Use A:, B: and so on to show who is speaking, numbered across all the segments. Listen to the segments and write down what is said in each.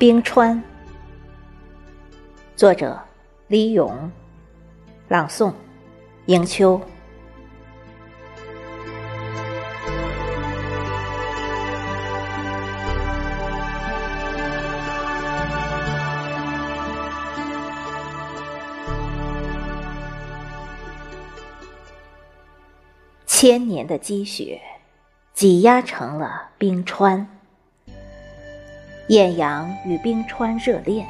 A: 冰川，作者李咏，朗诵迎秋。千年的积雪，挤压成了冰川。艳阳与冰川热恋，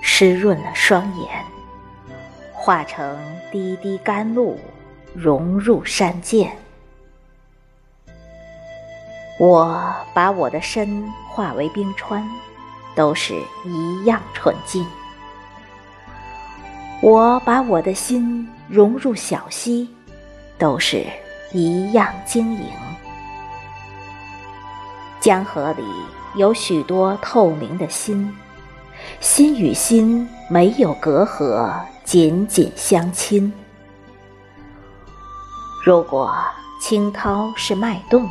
A: 湿润了双眼，化成滴滴甘露，融入山涧。我把我的身化为冰川，都是一样纯净。我把我的心融入小溪，都是一样晶莹。江河里。有许多透明的心，心与心没有隔阂，紧紧相亲。如果清涛是脉动，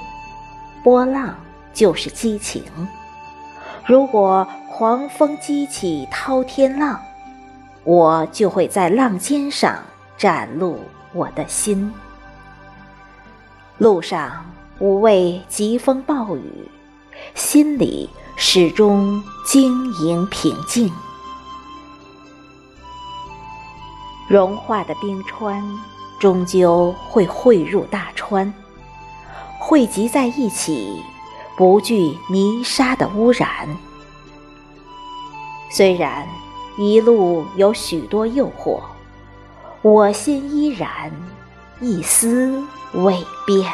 A: 波浪就是激情；如果狂风激起滔天浪，我就会在浪尖上展露我的心。路上无畏疾风暴雨。心里始终晶莹平静，融化的冰川终究会汇入大川，汇集在一起，不惧泥沙的污染。虽然一路有许多诱惑，我心依然一丝未变。